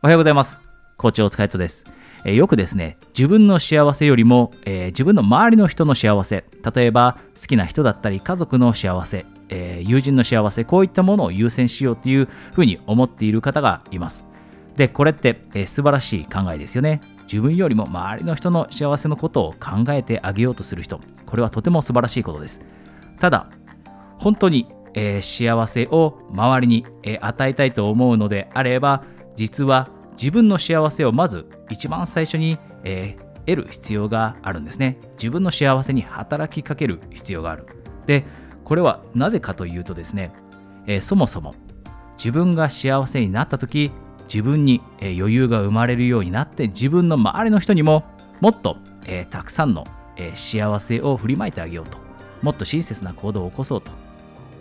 おはようございます。コーチお疲れとです。えー、よくですね、自分の幸せよりも、えー、自分の周りの人の幸せ、例えば好きな人だったり家族の幸せ、えー、友人の幸せ、こういったものを優先しようというふうに思っている方がいます。で、これって、えー、素晴らしい考えですよね。自分よりも周りの人の幸せのことを考えてあげようとする人、これはとても素晴らしいことです。ただ、本当に、えー、幸せを周りに、えー、与えたいと思うのであれば、実は自分の幸せをまず一番最初に、えー、得る必要があるんですね。自分の幸せに働きかける必要がある。で、これはなぜかというとですね、えー、そもそも自分が幸せになった時、自分に、え、余裕が生まれるようになって自分の周りの人にももっと、えたくさんの、え幸せを振りまいてあげようともっと親切な行動を起こそうと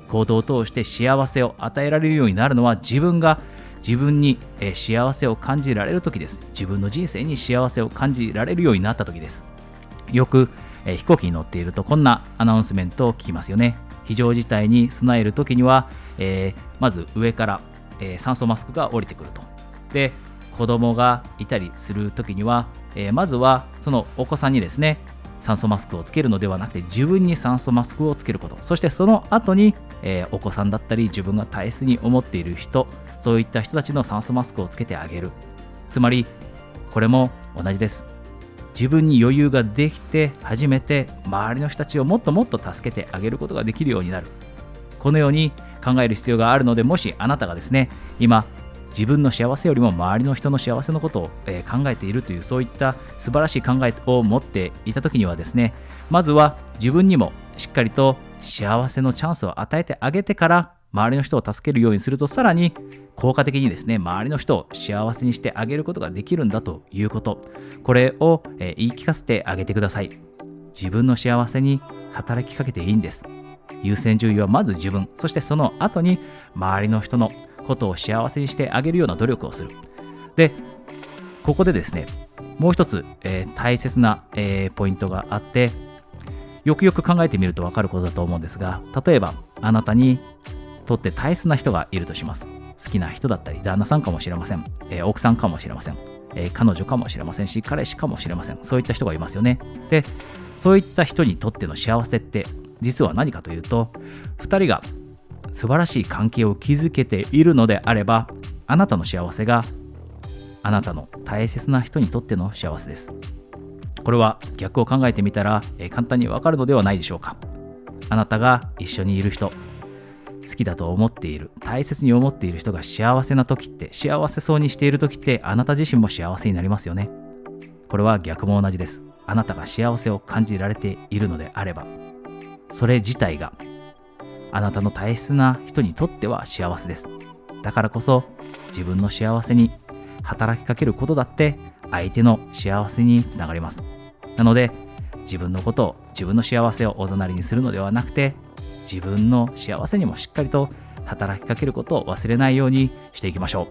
行動を通して幸せを与えられるようになるのは自分が自分に幸せを感じられる時です。自分の人生に幸せを感じられるようになった時です。よく飛行機に乗っているとこんなアナウンスメントを聞きますよね。非常事態に備える時には、えー、まず上から、えー、酸素マスクが降りてくると。で、子供がいたりする時には、えー、まずはそのお子さんにですね、酸素マスクをつけるのではなくて自分に酸素マスクをつけること。そしてその後に、えー、お子さんだったり自分が大切に思っている人。そういった人たちの酸素マスクをつけてあげる。つまりこれも同じです。自分に余裕ができて初めて周りの人たちをもっともっと助けてあげることができるようになる。このように考える必要があるのでもしあなたがですね今自分の幸せよりも周りの人の幸せのことを、え考えているというそういった素晴らしい考えを持っていた時にはですねまずは自分にもしっかりと幸せのチャンスを与えてあげてから周りの人を助けるようにするとさらに効果的にですね周りの人を幸せにしてあげることができるんだということ。これを、え言い聞かせてあげてください。自分の幸せに働きかけていいんです。優先順位はまず自分。そしてその後に周りの人のことを幸せにしてあげるような努力をする。で、ここでですね、もう一つ、えー、大切な、えー、ポイントがあって、よくよく考えてみると分かることだと思うんですが、例えばあなたにとって大切な人がいるとします。好きな人だったり、旦那さんかもしれません、えー、奥さんかもしれません、え彼女かもしれませんし、彼氏かもしれません。そういった人がいますよね。で、そういった人にとっての幸せって実は何かというと、2人が素晴らしい関係を築けているのであればあなたの幸せがあなたの大切な人にとっての幸せです。これは逆を考えてみたら、え簡単にわかるのではないでしょうか。あなたが一緒にいる人好きだと思っている大切に思っている人が幸せな時って幸せそうにしている時ってあなた自身も幸せになりますよね。これは逆も同じです。あなたが幸せを感じられているのであれば。それ自体があなたの大切な人にとっては幸せです。だからこそ自分の幸せに働きかけることだって相手の幸せにつながります。なので自分のことを自分の幸せをおざなりにするのではなくて自分の幸せにもしっかりと働きかけることを忘れないようにしていきましょう。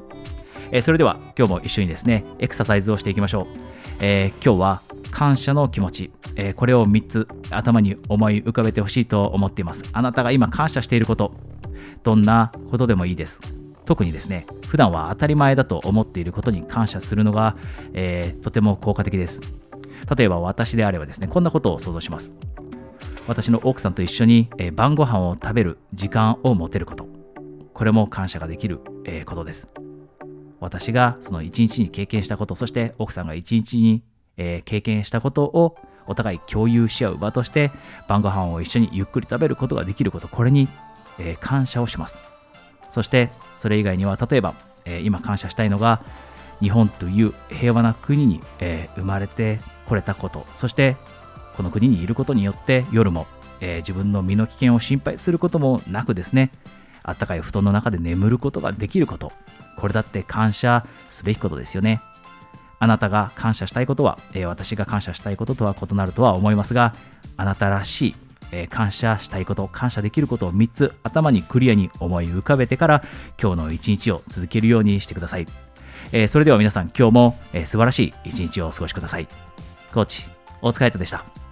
えー、それでは今日も一緒にですねエクササイズをしていきましょう。えー、今日は感謝の気持ち、えー、これを3つ頭に思い浮かべてほしいと思っています。あなたが今感謝していること、どんなことでもいいです。特にですね、普段は当たり前だと思っていることに感謝するのが、えー、とても効果的です。例えば私であればですね、こんなことを想像します。私の奥さんと一緒に、えー、晩ご飯を食べる時間を持てること。これも感謝ができる、えー、ことです。私がその一日に経験したこと、そして奥さんが一日にえー、経験したことをお互い共有し合う場として晩ご飯を一緒にゆっくり食べることができることこれに、えー、感謝をします。そしてそれ以外には例えば、えー、今感謝したいのが日本という平和な国に、え生まれてこれたこと。そしてこの国にいることによって夜も、え自分の身の危険を心配することもなくですねあったかい布団の中で眠ることができること。これだって感謝すべきことですよね。あなたが感謝したいことは、えー、私が感謝したいこととは異なるとは思いますが、あなたらしい、えー、感謝したいこと、感謝できることを3つ頭にクリアに思い浮かべてから今日の一日を続けるようにしてください。えー、それでは皆さん今日も、えー、素晴らしい一日をお過ごしください。コーチ、お疲れ様でした。